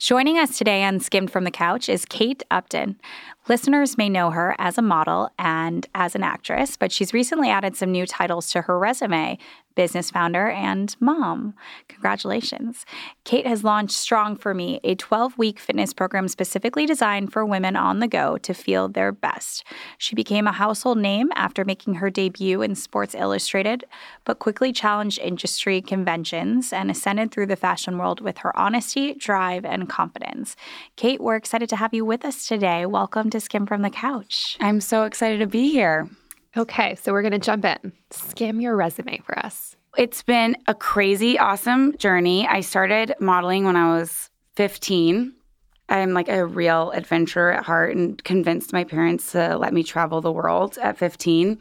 Joining us today on Skimm'd from the Couch is Kate Upton. Listeners may know her as a model and as an actress, but she's recently added some new titles to her resume business founder and mom. Congratulations. Kate has launched Strong for Me, a 12 week fitness program specifically designed for women on the go to feel their best. She became a household name after making her debut in Sports Illustrated, but quickly challenged industry conventions and ascended through the fashion world with her honesty, drive, and confidence. Kate, we're excited to have you with us today. Welcome to Skim from the Couch. I'm so excited to be here. Okay, so we're going to jump in. Skim your resume for us. It's been a crazy, awesome journey. I started modeling when I was 15. I'm like a real adventurer at heart and convinced my parents to let me travel the world at 15.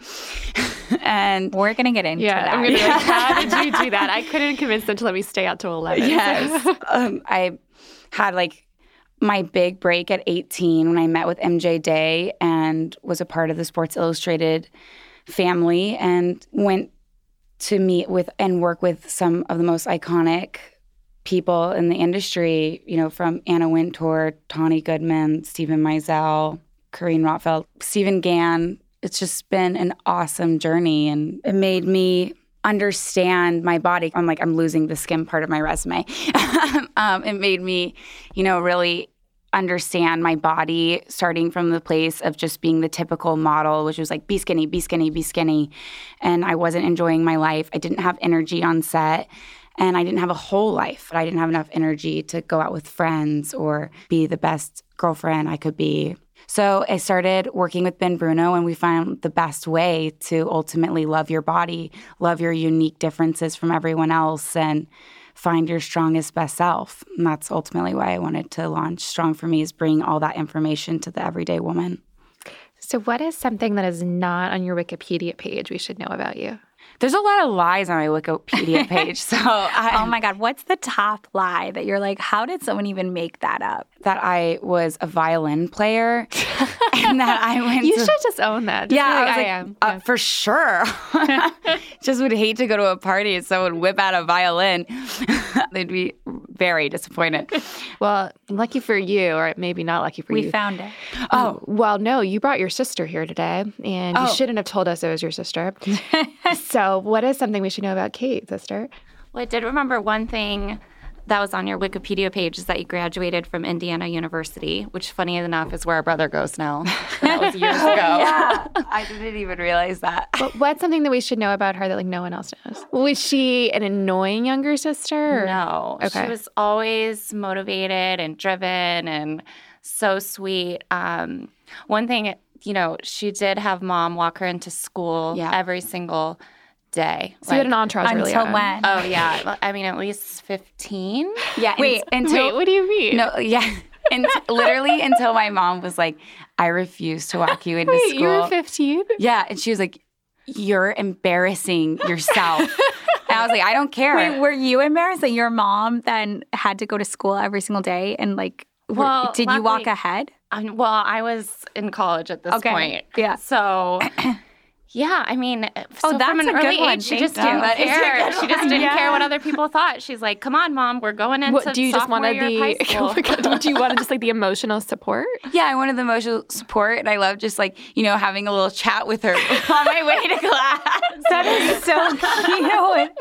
and we're going to get into yeah, that. I'm gonna be like, how did you do that? I couldn't convince them to let me stay out till 11. Yes. um, I had like my big break at 18 when I met with MJ Day and was a part of the Sports Illustrated family and went to meet with and work with some of the most iconic people in the industry, you know, from Anna Wintour, Tonne Goodman, Steven Meisel, Carine Roitfeld, Stephen Gan. It's just been an awesome journey and it made me understand my body. I'm like, I'm losing the skin part of my resume. um, it made me, you know, really understand my body starting from the place of just being the typical model which was like be skinny be skinny be skinny and i wasn't enjoying my life i didn't have energy on set and i didn't have a whole life i didn't have enough energy to go out with friends or be the best girlfriend i could be so I started working with Ben Bruno, and we found the best way to ultimately love your body, love your unique differences from everyone else, and find your strongest best self. And that's ultimately why I wanted to launch Strong for Me is bring all that information to the everyday woman. So what is something that is not on your Wikipedia page we should know about you? There's a lot of lies on my Wikipedia page. So, I, oh my God, what's the top lie that you're like, how did someone even make that up? That I was a violin player and that I went. You to, should just own that. Just yeah, like, I, was I like, am. Uh, Yeah. for sure. just would hate to go to a party and someone whip out a violin. They'd be very disappointed. Well, lucky for you, or maybe not lucky for We you. We found it. Oh, Well, no, you brought your sister here today, and you Oh. shouldn't have told us it was your sister. so, what is something we should know about Kate, sister? Well, I did remember one thing that was on your Wikipedia page is that you graduated from Indiana University, which, funny enough, is where our brother goes now. That was years ago. yeah. I didn't even realize that. But what's something that we should know about her that like no one else knows? Was she an annoying younger sister? or- No, Okay. she was always motivated and driven and so sweet. Um, one thing, you know, she did have mom walk her into school Yeah. every single day. So you had an entourage early Until on. when? Oh yeah, Well, I mean at least fifteen. Yeah. Wait, un- until Wait, what do you mean? no, yeah. And literally until my mom was like, "I refuse to walk you into Wait, school." you were 15? yeah, and she was like, "You're embarrassing yourself." and I was like, "I don't care." Wait, were you embarrassed that your mom then had to go to school every single day and like, were- Well, did you walk luckily- ahead? Um, well, I was in college at this Okay. point. Yeah. So, yeah, I mean, so that's from an a good early one. age, she just didn't That care. good She just didn't Yeah. care what other people thought. She's like, "Come on, mom, we're going into What, do you just want to the high school." oh my God, do you want to just like the emotional support? yeah, I wanted the emotional support, and I love just like you know having a little chat with her on my way to class. That is so cute.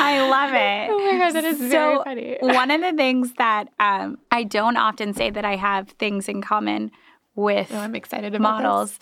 I love it. Oh my God, that is very so funny. one of the things that um, I don't often say that I have things in common with Oh, I'm excited about models.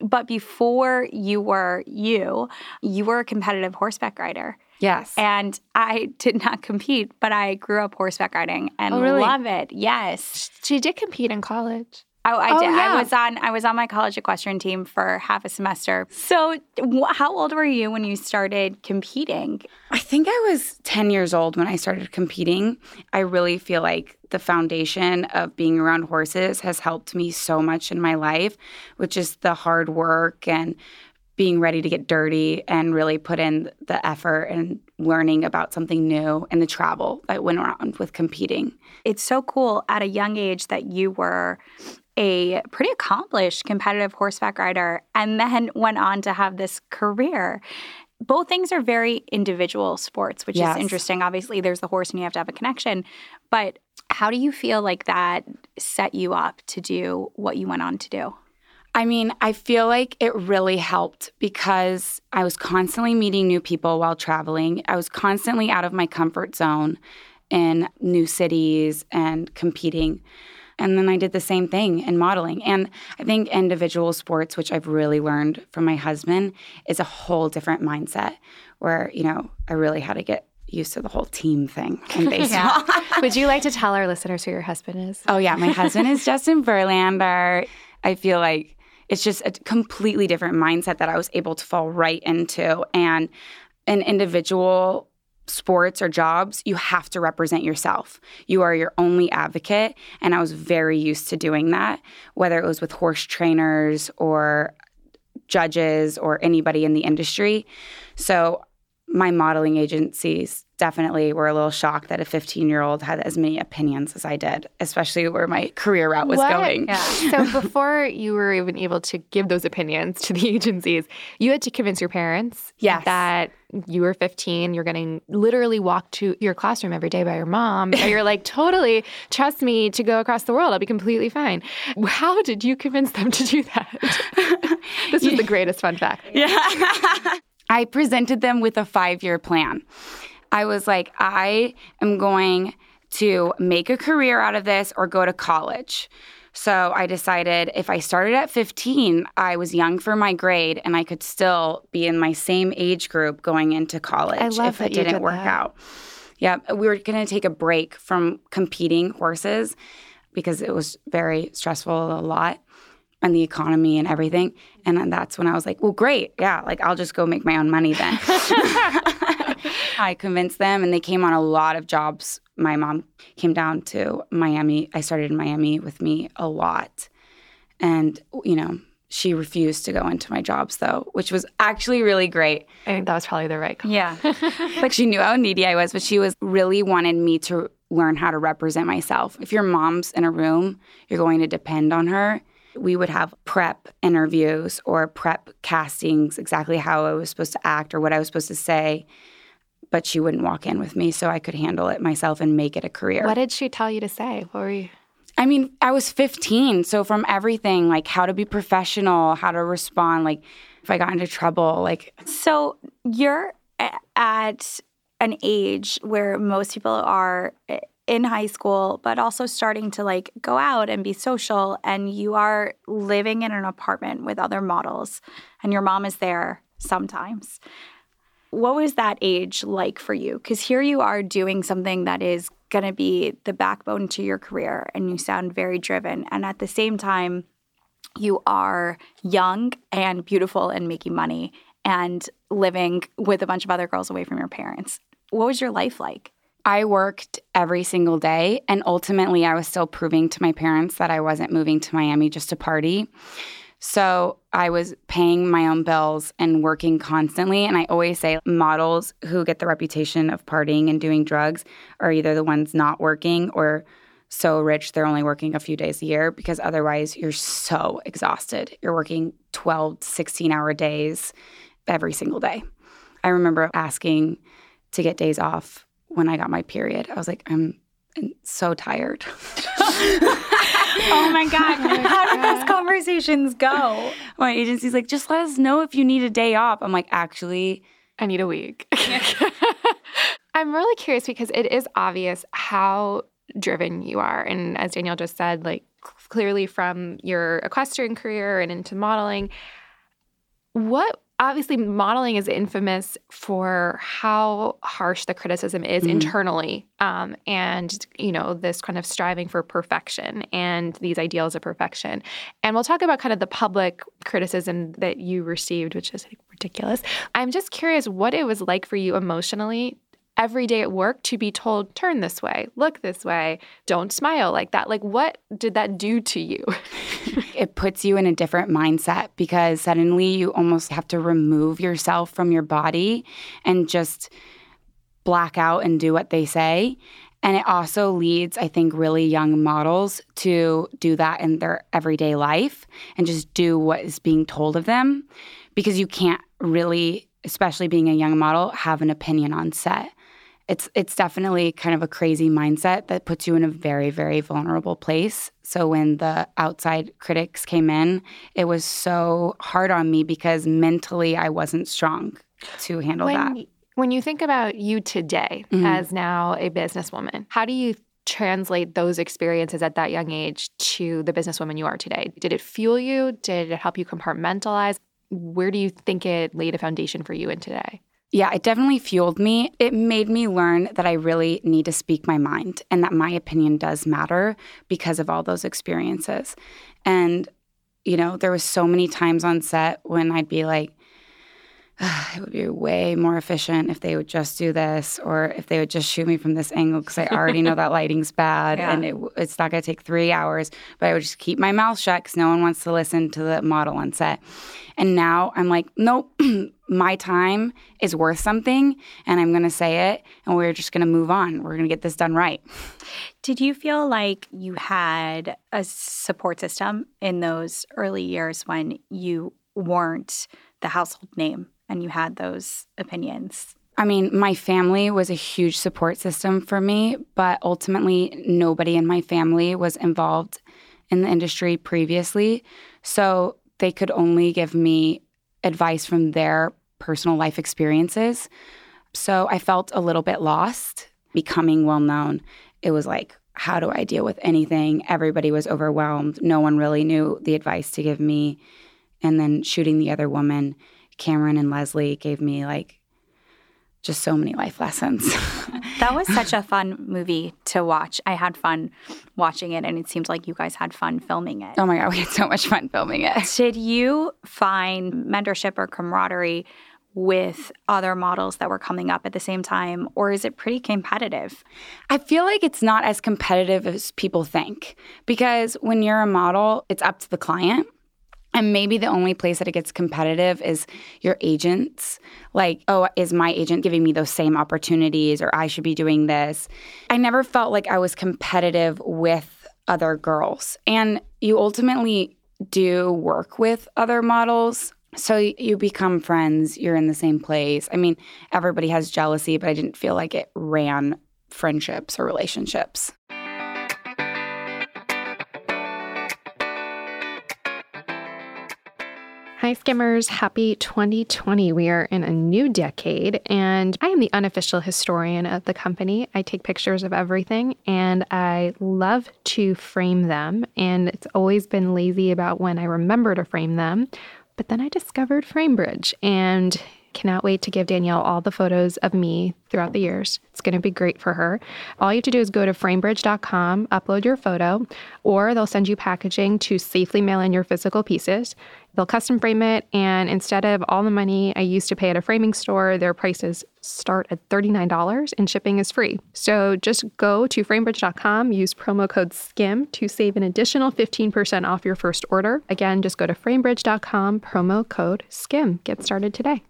But before you were you, you were a competitive horseback rider. Yes. And I did not compete, but I grew up horseback riding and Oh, really? love it. Yes. She did compete in college. Oh, I Oh, did. yeah. I was on. I was on my college equestrian team for half a semester. So, wh- how old were you when you started competing? I think I was 10 years old when I started competing. I really feel like the foundation of being around horses has helped me so much in my life, which is the hard work and being ready to get dirty and really put in the effort and learning about something new and the travel that went around with competing. It's so cool at a young age that you were a pretty accomplished competitive horseback rider and then went on to have this career. Both things are very individual sports, which Yes. is interesting. Obviously, there's the horse and you have to have a connection. But how do you feel like that set you up to do what you went on to do? I mean, I feel like it really helped because I was constantly meeting new people while traveling. I was constantly out of my comfort zone in new cities and competing. And then I did the same thing in modeling. And I think individual sports, which I've really learned from my husband, is a whole different mindset where, you know, I really had to get used to the whole team thing in baseball. Would you like to tell our listeners who your husband is? Oh yeah, my husband is Justin Verlander. I feel like it's just a completely different mindset that I was able to fall right into. And an individual sports or jobs, you have to represent yourself. You are your only advocate. And I was very used to doing that, whether it was with horse trainers or judges or anybody in the industry. So my modeling agencies definitely were a little shocked that a 15 year old had as many opinions as I did, especially where my career route was What? going. so before you were even able to give those opinions to the agencies, you had to convince your parents Yes. that you were 15, you're getting literally walked to your classroom every day by your mom. and you're like, totally, trust me to go across the world. I'll be completely fine. How did you convince them to do that? this is the greatest fun fact. I presented them with a five year plan. I was like, I am going to make a career out of this or go to college. So I decided if I started at 15, I was young for my grade and I could still be in my same age group going into college I love if that it didn't did work that. out. Yeah, we were going to take a break from competing horses because it was very stressful, a lot, and the economy and everything. And then that's when I was like, well, great. Yeah, like I'll just go make my own money then. I convinced them, and they came on a lot of jobs. My mom came down to Miami. I started in Miami with me a lot. And, you know, she refused to go into my jobs though, which was actually really great. I think that was probably the right call. Yeah. But she knew how needy I was, but she was really wanted me to learn how to represent myself. If your mom's in a room, you're going to depend on her. We would have prep interviews or prep castings, exactly how I was supposed to act or what I was supposed to say. But she wouldn't walk in with me, so I could handle it myself and make it a career. What did she tell you to say? What were you? I mean, I was 15, so from everything, like how to be professional, how to respond, like if I got into trouble, like So you're at an age where most people are eh, in high school, but also starting to like go out and be social, and you are living in an apartment with other models, and your mom is there sometimes. What was that age like for you? Because here you are doing something that is going to be the backbone to your career, and you sound very driven. And at the same time, you are young and beautiful and making money and living with a bunch of other girls away from your parents. What was your life like? I worked every single day, and ultimately, I was still proving to my parents that I wasn't moving to Miami just to party. So I was paying my own bills and working constantly. And I always say models who get the reputation of partying and doing drugs are either the ones not working or so rich they're only working a few days a year because otherwise you're so exhausted. You're working 12 to 16 hour days every single day. I remember asking to get days off when I got my period. I was like, I'm so tired. Oh my God. Oh how did those conversations go? my agency's like, just let us know if you need a day off. I'm like, actually, I need a week. I'm really curious because it is obvious how driven you are. And as Danielle just said, like clearly from your equestrian career and into modeling, what obviously modeling is infamous for how harsh the criticism is mm-hmm. internally um, and you know this kind of striving for perfection and these ideals of perfection and we'll talk about kind of the public criticism that you received which is ridiculous i'm just curious what it was like for you emotionally every day at work to be told, turn this way, look this way, don't smile like that? Like, what did that do to you? it puts you in a different mindset because suddenly you almost have to remove yourself from your body and just black out and do what they say. And it also leads, I think, really young models to do that in their everyday life and just do what is being told of them because you can't really, especially being a young model, have an opinion on set it's it's definitely kind of a crazy mindset that puts you in a very very vulnerable place. So when the outside critics came in, it was so hard on me because mentally I wasn't strong to handle when, that. When you think about you today mm-hmm. as now a businesswoman, how do you translate those experiences at that young age to the businesswoman you are today? Did it fuel you? Did it help you compartmentalize? Where do you think it laid a foundation for you in today? Yeah, it definitely fueled me. It made me learn that I really need to speak my mind and that my opinion does matter because of all those experiences. And, you know, there was so many times on set when I'd be like, it would be way more efficient if they would just do this or if they would just shoot me from this angle because I already know that lighting's bad yeah. and it, it's not going to take three hours. But I would just keep my mouth shut because no one wants to listen to the model on set. And now I'm like, nope, my time is worth something and I'm going to say it and we're just going to move on. We're going to get this done right. Did you feel like you had a support system in those early years when you weren't the household name and you had those opinions? I mean, my family was a huge support system for me, but ultimately, nobody in my family was involved in the industry previously. So they could only give me advice from their personal life experiences. So I felt a little bit lost becoming well known. It was like, how do I deal with anything? Everybody was overwhelmed. No one really knew the advice to give me. And then shooting the other woman Cameron and Leslie gave me like just so many life lessons. that was such a fun movie to watch. I had fun watching it, and it seemed like you guys had fun filming it. Oh my God, we had so much fun filming it. Did you find mentorship or camaraderie with other models that were coming up at the same time, or is it pretty competitive? I feel like it's not as competitive as people think because when you're a model, it's up to the client. And maybe the only place that it gets competitive is your agents. Like, oh, is my agent giving me those same opportunities or I should be doing this? I never felt like I was competitive with other girls. And you ultimately do work with other models. So you become friends, you're in the same place. I mean, everybody has jealousy, but I didn't feel like it ran friendships or relationships. Hi, Skimmers. Happy 2020. We are in a new decade, and I am the unofficial historian of the company. I take pictures of everything, and I love to frame them. And it's always been lazy about when I remember to frame them. But then I discovered FrameBridge, and Cannot wait to give Danielle all the photos of me throughout the years. It's going to be great for her. All you have to do is go to framebridge.com, upload your photo, or they'll send you packaging to safely mail in your physical pieces. They'll custom frame it, and instead of all the money I used to pay at a framing store, their prices start at $39 and shipping is free. So just go to framebridge.com, use promo code SKIM to save an additional 15% off your first order. Again, just go to framebridge.com, promo code SKIM. Get started today.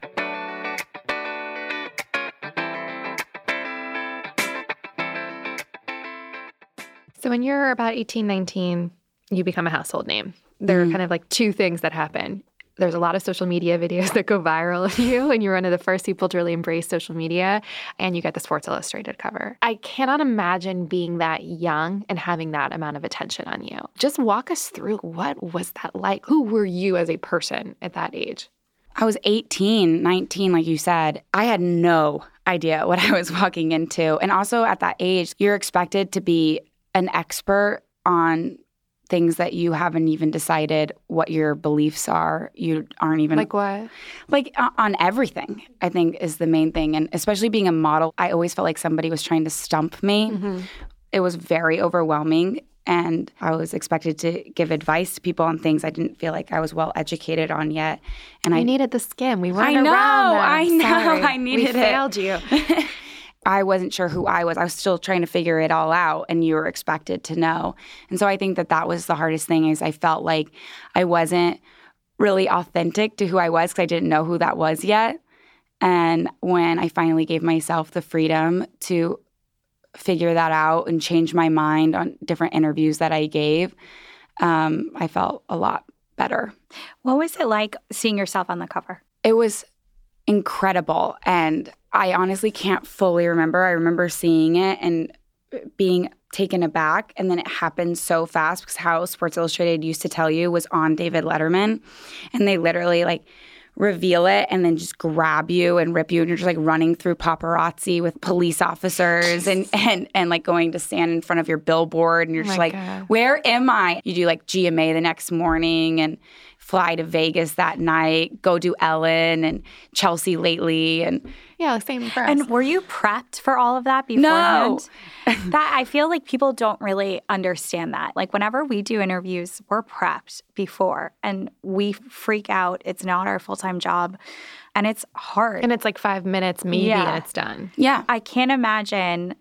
So when you're about 18, 19, you become a household name there are mm. kind of like two things that happen. There's a lot of social media videos that go viral of you, and you're one of the first people to really embrace social media, and you get the Sports Illustrated cover. I cannot imagine being that young and having that amount of attention on you. Just walk us through what was that like? Who were you as a person at that age? I was 18, 19, like you said. I had no idea what I was walking into. And also at that age, you're expected to be an expert on things that you haven't even decided what your beliefs are. You aren't even Like what? like uh, on everything i think is the main thing and especially being a model i always felt like somebody was trying to stump me it was very overwhelming and i was expected to give advice to people on things i didn't feel like i was well educated on yet and I i needed the skin. We weren't I know, around them. I know, Sorry. I needed we it. failed you. I wasn't sure who I was. I was still trying to figure it all out, and you were expected to know. And so I think that that was the hardest thing. Is I felt like I wasn't really authentic to who I was because I didn't know who that was yet. And when I finally gave myself the freedom to figure that out and change my mind on different interviews that I gave, um, I felt a lot better. What was it like seeing yourself on the cover? It was incredible. And I honestly can't fully remember. I remember seeing it and uh, being taken aback. And then it happened so fast because how Sports Illustrated used to tell you was on David Letterman. And they literally like reveal it and then just grab you and rip you and you're just like running through paparazzi with police officers and and and like going to stand in front of your billboard and you're oh just like God. where am I? You do like GMA the next morning and fly to Vegas that night, go do Ellen and Chelsea Lately and Yeah, same for us. And were you prepped for all of that beforehand? that I feel like people don't really understand that. Like whenever we do interviews, we're prepped before and we freak out. It's not our full-time job and it's hard. and it's like five minutes maybe Yeah. and it's done. yeah. I can't imagine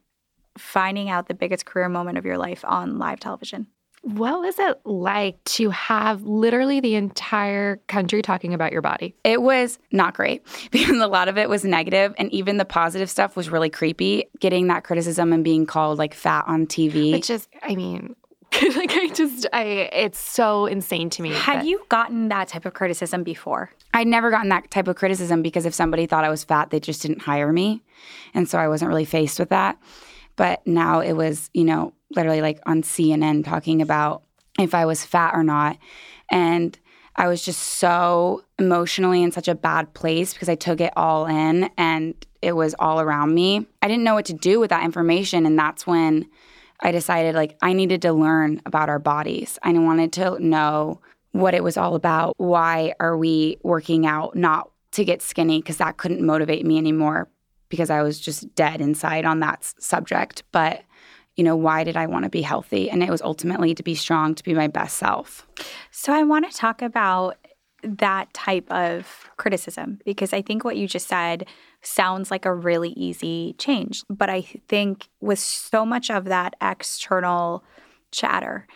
finding out the biggest career moment of your life on live television. What was it like to have literally the entire country talking about your body? It was not great because a lot of it was negative and even the positive stuff was really creepy. Getting that criticism and being called like fat on TV. Which is, I mean, like I just, I, it's so insane to me. Had that- you gotten that type of criticism before? I'd never gotten that type of criticism because if somebody thought I was fat, they just didn't hire me. And so I wasn't really faced with that. But now it was, you know, literally like on CNN talking about if I was fat or not. And I was just so emotionally in such a bad place because I took it all in and it was all around me. I didn't know what to do with that information. And that's when I decided like I needed to learn about our bodies. I wanted to know what it was all about. Why are we working out not to get skinny because that couldn't motivate me anymore because I was just dead inside on that s- subject. But you know, why did I want to be healthy? And it was ultimately to be strong, to be my best self. So I want to talk about that type of criticism because I think what you just said sounds like a really easy change. But I think with so much of that external chatter,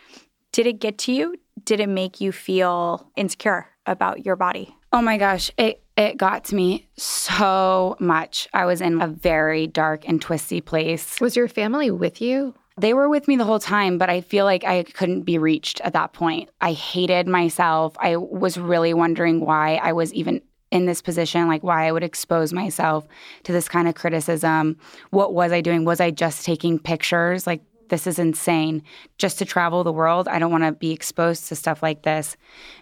did it get to you? Did it make you feel insecure about your body? Oh my gosh, it it got to me so much. I was in a very dark and twisty place. was your family with you? They were with me the whole time, but I feel like I couldn't be reached at that point. I hated myself. I was really wondering why I was even in this position, like why I would expose myself to this kind of criticism. What was I doing? Was I just taking pictures? Like, this is insane. Just to travel the world, I don't want to be exposed to stuff like this.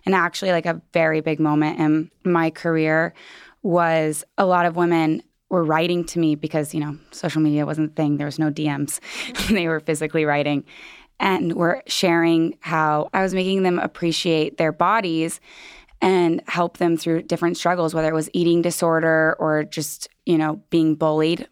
And actually, like a very big moment in my career was a lot of women were writing to me because, you know, social media wasn't a thing. There was no DMs. they were physically writing and were sharing how I was making them appreciate their bodies and help them through different struggles, whether it was eating disorder or just, you know, being bullied.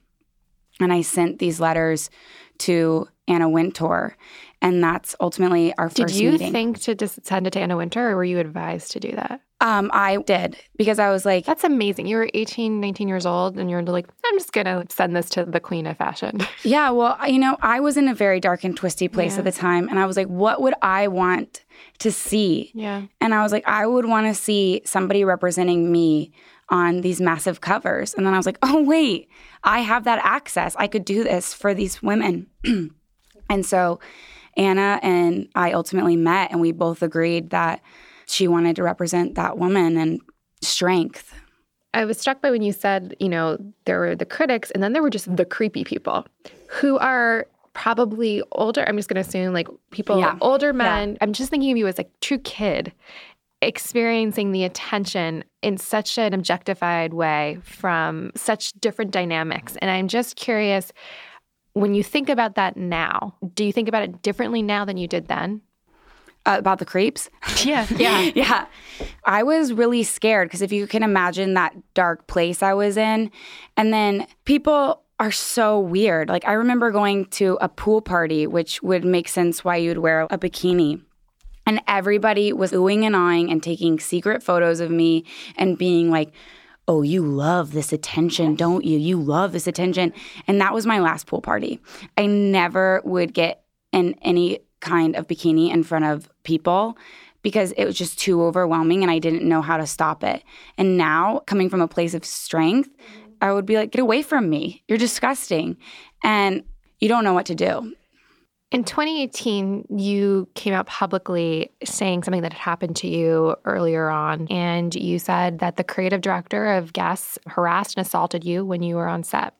And I sent these letters to Anna Wintour. And that's ultimately our Did first you think to just send it to Anna Wintour or were you advised to do that? um, I did because I was like, That's amazing. You were 18, 19 years old and you're like, I'm just going to send this to the queen of fashion. Yeah, well, you know, I was in a very dark and twisty place Yeah. at the time. And I was like, what would I want to see? yeah. And I was like, I would want to see somebody representing me on these massive covers. And then I was like, oh, wait, I have that access. I could do this for these women. and so Anna and I ultimately met, and we both agreed that she wanted to represent that woman and strength. I was struck by when you said, you know, there were the critics and then there were just the creepy people who are probably older. I'm just going to assume like people, Yeah. older men. I'm just thinking of you as a true kid experiencing the attention in such an objectified way from such different dynamics. And I'm just curious when you think about that now, do you think about it differently now than you did then? Uh, about the creeps? Yeah, yeah. yeah. I was really scared because if you can imagine that dark place I was in, and then people are so weird. Like, I remember going to a pool party, which would make sense why you'd wear a bikini. And everybody was oohing and eyeing and taking secret photos of me and being like, oh, you love this attention, don't you? You love this attention. And that was my last pool party. I never would get in any kind of bikini in front of people because it was just too overwhelming and I didn't know how to stop it. And now, coming from a place of strength, I would be like, get away from me. You're disgusting. And you don't know what to do. In 2018, you came out publicly saying something that had happened to you earlier on. And you said that the creative director of Guess harassed and assaulted you when you were on set.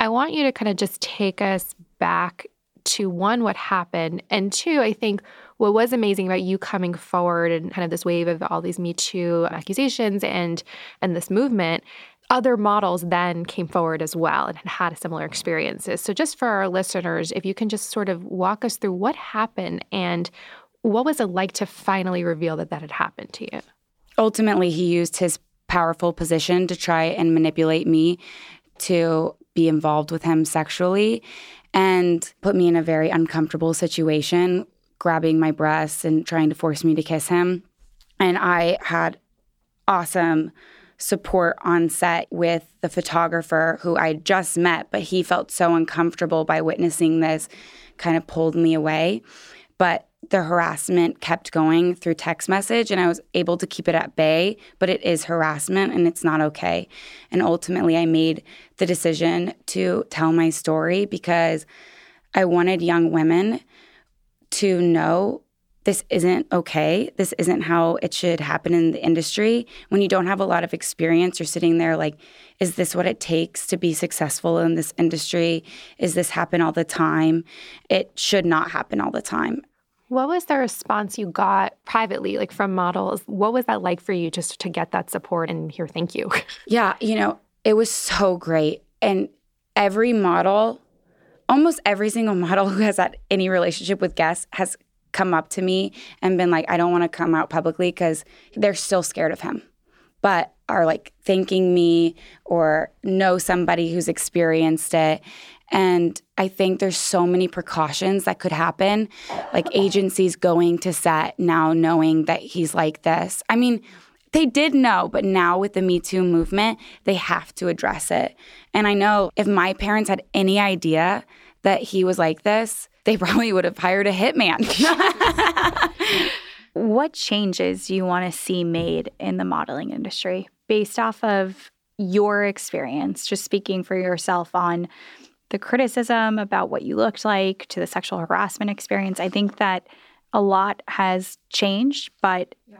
I want you to kind of just take us back to one, what happened, and two, I think what was amazing about you coming forward and kind of this wave of all these Me Too accusations and and this movement other models then came forward as well and had had similar experiences. So, just for our listeners, if you can just sort of walk us through what happened and what was it like to finally reveal that that had happened to you? Ultimately, he used his powerful position to try and manipulate me to be involved with him sexually and put me in a very uncomfortable situation, grabbing my breasts and trying to force me to kiss him. And I had awesome support on set with the photographer who I just met, but he felt so uncomfortable by witnessing this, kind of pulled me away. But the harassment kept going through text message, and I was able to keep it at bay, but it is harassment and it's not okay. And ultimately, I made the decision to tell my story because I wanted young women to know this isn't okay. This isn't how it should happen in the industry. When you don't have a lot of experience, you're sitting there like, is this what it takes to be successful in this industry? Is this happen all the time? It should not happen all the time. What was the response you got privately, like from models? What was that like for you just to get that support and hear thank you? yeah, you know, it was so great. And every model, almost every single model who has had any relationship with Guess has come up to me and been like, I don't want to come out publicly because they're still scared of him, but are like thanking me or know somebody who's experienced it. And I think there's so many precautions that could happen, like agencies going to set now knowing that he's like this. I mean, they did know, but now with the Me Too movement, they have to address it. And I know if my parents had any idea that he was like this, they probably would have hired a hitman. what changes do you want to see made in the modeling industry based off of your experience, just speaking for yourself on the criticism about what you looked like to the sexual harassment experience? I think that a lot has changed, but yeah.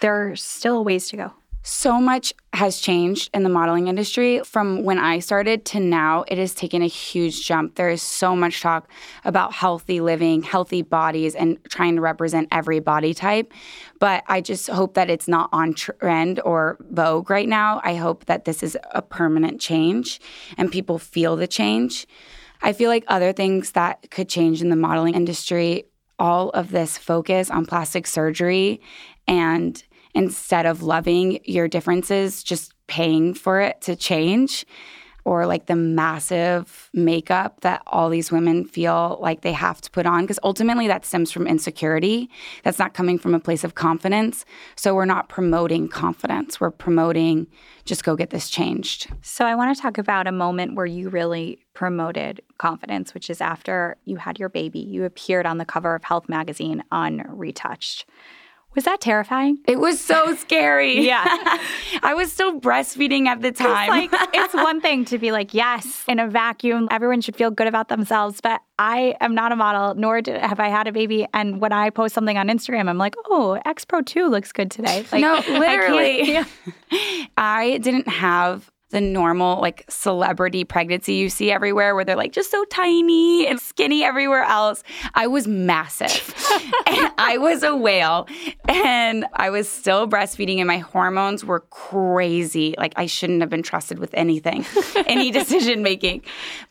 there are still ways to go. So much has changed in the modeling industry from when I started to now. It has taken a huge jump. There is so much talk about healthy living, healthy bodies, and trying to represent every body type. But I just hope that it's not on trend or vogue right now. I hope that this is a permanent change and people feel the change. I feel like other things that could change in the modeling industry, all of this focus on plastic surgery and instead of loving your differences, just paying for it to change or like the massive makeup that all these women feel like they have to put on. Because ultimately that stems from insecurity. That's not coming from a place of confidence. So we're not promoting confidence. We're promoting just go get this changed. So i want to talk about a moment where you really promoted confidence which is after you had your baby. You appeared on the cover of health magazine unretouched was that terrifying? It was so scary. yeah. I was still breastfeeding at the time. It's like it's one thing to be like, yes, in a vacuum, everyone should feel good about themselves, but I am not a model, nor did, have I had a baby. And when I post something on Instagram, I'm like, oh, X Pro 2 looks good today. Like, no, literally. I, I didn't have the normal like celebrity pregnancy you see everywhere where they're like just so tiny and skinny everywhere else. I was massive. and I was a whale and I was still breastfeeding and my hormones were crazy. Like I shouldn't have been trusted with anything, any decision making.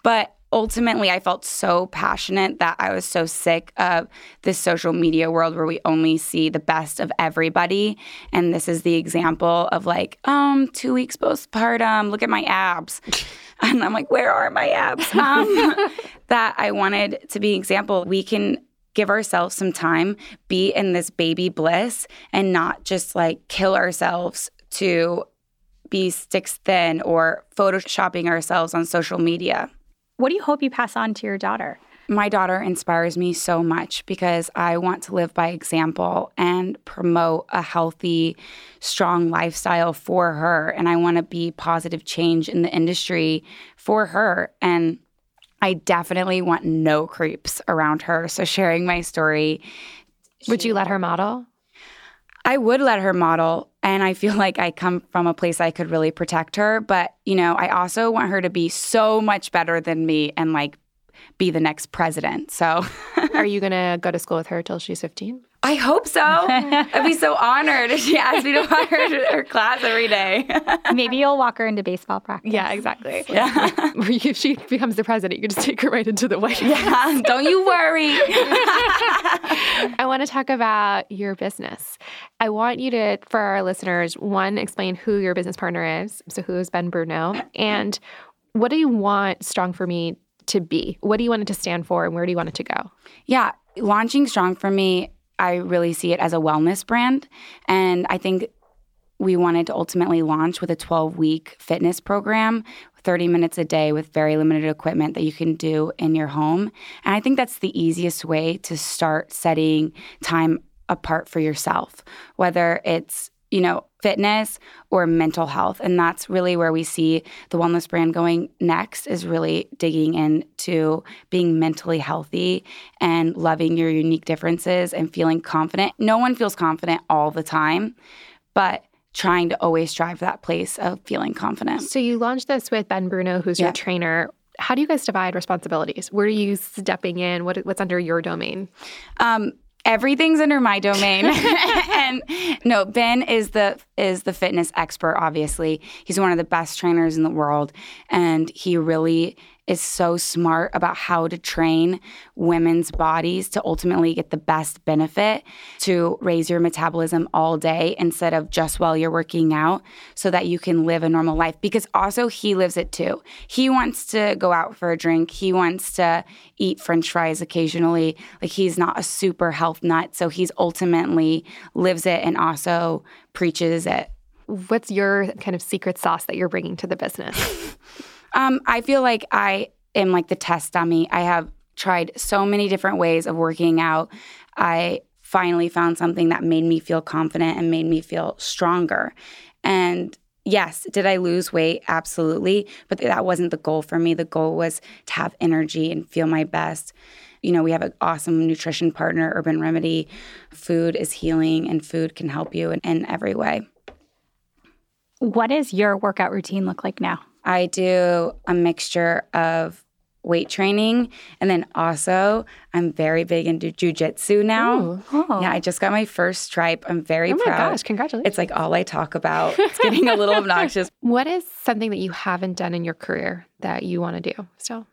But ultimately I felt so passionate that I was so sick of this social media world where we only see the best of everybody. And this is the example of like, um, two weeks postpartum, look at my abs. And I'm like, where are my abs? Um, that I wanted to be an example. We can give ourselves some time, be in this baby bliss, and not just like kill ourselves to be sticks thin or photoshopping ourselves on social media. What do you hope you pass on to your daughter? My daughter inspires me so much because I want to live by example and promote a healthy, strong lifestyle for her. And I want to be positive change in the industry for her. And I definitely want no creeps around her. So sharing my story. Would you let her model? I would let her model. And I feel like I come from a place I could really protect her. But, you know, I also want her to be so much better than me and like be the next president. So, are you going to go to school with her till she's 15? I hope so. I'd be so honored if she asked me to walk her her class every day. Maybe you'll walk her into baseball practice. Yeah, exactly. Yeah. if she becomes the president, you can just take her right into the White House. Yeah, don't you worry. I want to talk about your business. I want you to, for our listeners, one, explain who your business partner is. So, who is Ben Bruno? And what do you want Strong for Me to be? What do you want it to stand for and where do you want it to go? Yeah, launching Strong for Me I really see it as a wellness brand. And I think we wanted to ultimately launch with a 12 week fitness program, 30 minutes a day with very limited equipment that you can do in your home. And I think that's the easiest way to start setting time apart for yourself, whether it's you know, fitness or mental health. And that's really where we see the wellness brand going next is really digging into being mentally healthy and loving your unique differences and feeling confident. No one feels confident all the time, but trying to always strive for that place of feeling confident. So you launched this with Ben Bruno, who's yeah. your trainer. How do you guys divide responsibilities? Where are you stepping in? What, what's under your domain? Um, everything's under my domain. And no ben is the is the fitness expert obviously. He's one of the best trainers in the world and he really is so smart about how to train women's bodies to ultimately get the best benefit to raise your metabolism all day instead of just while you're working out so that you can live a normal life. Because also, he lives it too. He wants to go out for a drink, he wants to eat french fries occasionally. Like, he's not a super health nut. So, he's ultimately lives it and also preaches it. What's your kind of secret sauce that you're bringing to the business? Um, I feel like I am like the test dummy. I have tried so many different ways of working out. I finally found something that made me feel confident and made me feel stronger. And yes, did I lose weight? Absolutely. But that wasn't the goal for me. The goal was to have energy and feel my best. You know, we have an awesome nutrition partner, Urban Remedy. Food is healing, and food can help you in, in every way. What does your workout routine look like now? I do a mixture of weight training and then also I'm very big into jujitsu now. Oh. Yeah, I just got my first stripe. I'm very oh my proud. gosh, congratulations. It's like all I talk about. It's getting a little obnoxious. What is something that you haven't done in your career that you want to do still?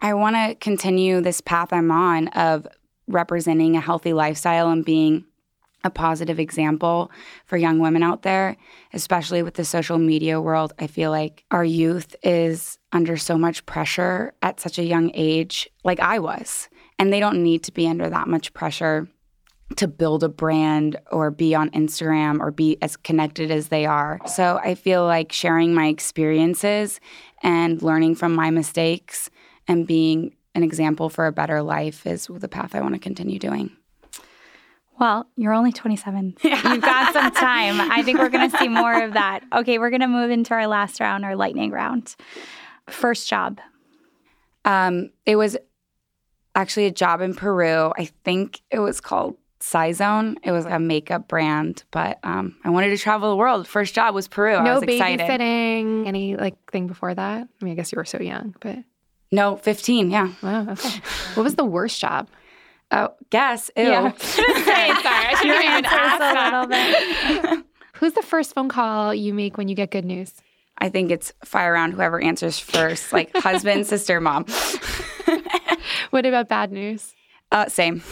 I want to continue this path I'm on of representing a healthy lifestyle and being a positive example for young women out there, especially with the social media world. I feel like our youth is under so much pressure at such a young age, like I was. And they don't need to be under that much pressure to build a brand or be on Instagram or be as connected as they are. So I feel like sharing my experiences and learning from my mistakes and being an example for a better life is the path I want to continue doing. Well, you're only 27. You've got some time. I think we're going to see more of that. Okay, we're going to move into our last round, our lightning round. First job. Um, it was actually a job in Peru. I think it was called Cyzone. It was a makeup brand, but um, I wanted to travel the world. First job was Peru. No I was excited. babysitting. Any like thing before that? I mean, I guess you were so young, but no, 15. Yeah. Wow. Okay. what was the worst job? Oh, guess. Ew. Yeah. Sorry, I shouldn't even ask a little bit. Who's the first phone call you make when you get good news? I think it's fire around whoever answers first, like husband, sister, mom. What about bad news? Uh, same.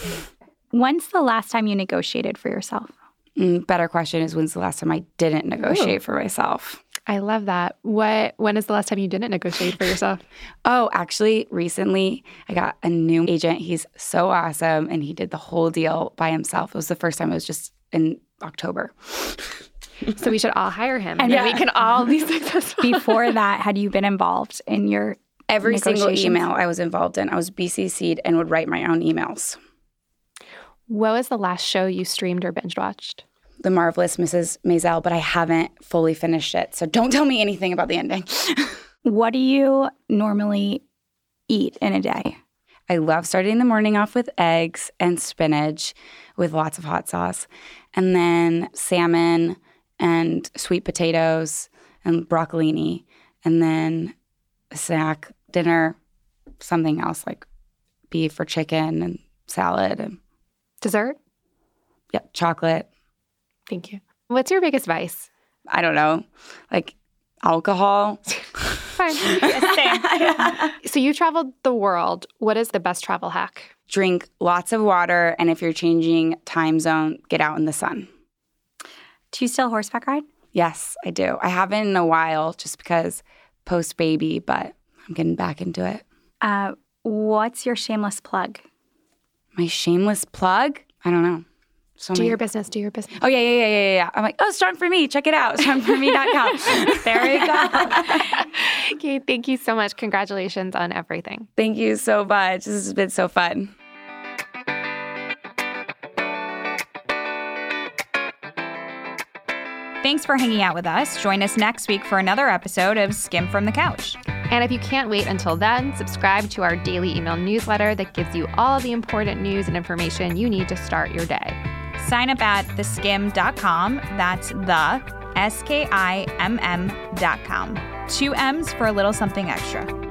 When's the last time you negotiated for yourself? Mm, better question is when's the last time I didn't negotiate for myself? I love that. What? When is the last time you didn't negotiate for yourself? Oh, actually, recently I got a new agent. He's so awesome, and he did the whole deal by himself. It was the first time. It was just in October. so we should all hire him, and then we can all be successful. Before that, had you been involved in your Every single email I was involved in, I was BCC'd and would write my own emails. What was the last show you streamed or binge watched? The Marvelous Mrs. Maisel, but I haven't fully finished it. So don't tell me anything about the ending. What do you normally eat in a day? I love starting the morning off with eggs and spinach with lots of hot sauce, and then salmon and sweet potatoes and broccolini, and then a snack, dinner, something else like beef or chicken and salad and Dessert? yeah, chocolate. Thank you. What's your biggest vice? I don't know, like alcohol. Fine. so you traveled the world. What is the best travel hack? Drink lots of water, and if you're changing time zone, get out in the sun. Do you still horseback ride? Yes, I do. I haven't in a while just because post baby, but I'm getting back into it. Uh, what's your shameless plug? My shameless plug? I don't know. So Do many- your business. Do your business. Oh yeah, yeah, yeah, yeah, yeah. I'm like, oh, strong for me. Check it out. Strongforme.com. there you go. Okay. Thank you so much. Congratulations on everything. Thank you so much. This has been so fun. Thanks for hanging out with us. Join us next week for another episode of Skimm'd from the Couch. And if you can't wait until then, subscribe to our daily email newsletter that gives you all the important news and information you need to start your day. Sign up at theSkimm.com. That's the S K I M M.com. Two M's for a little something extra.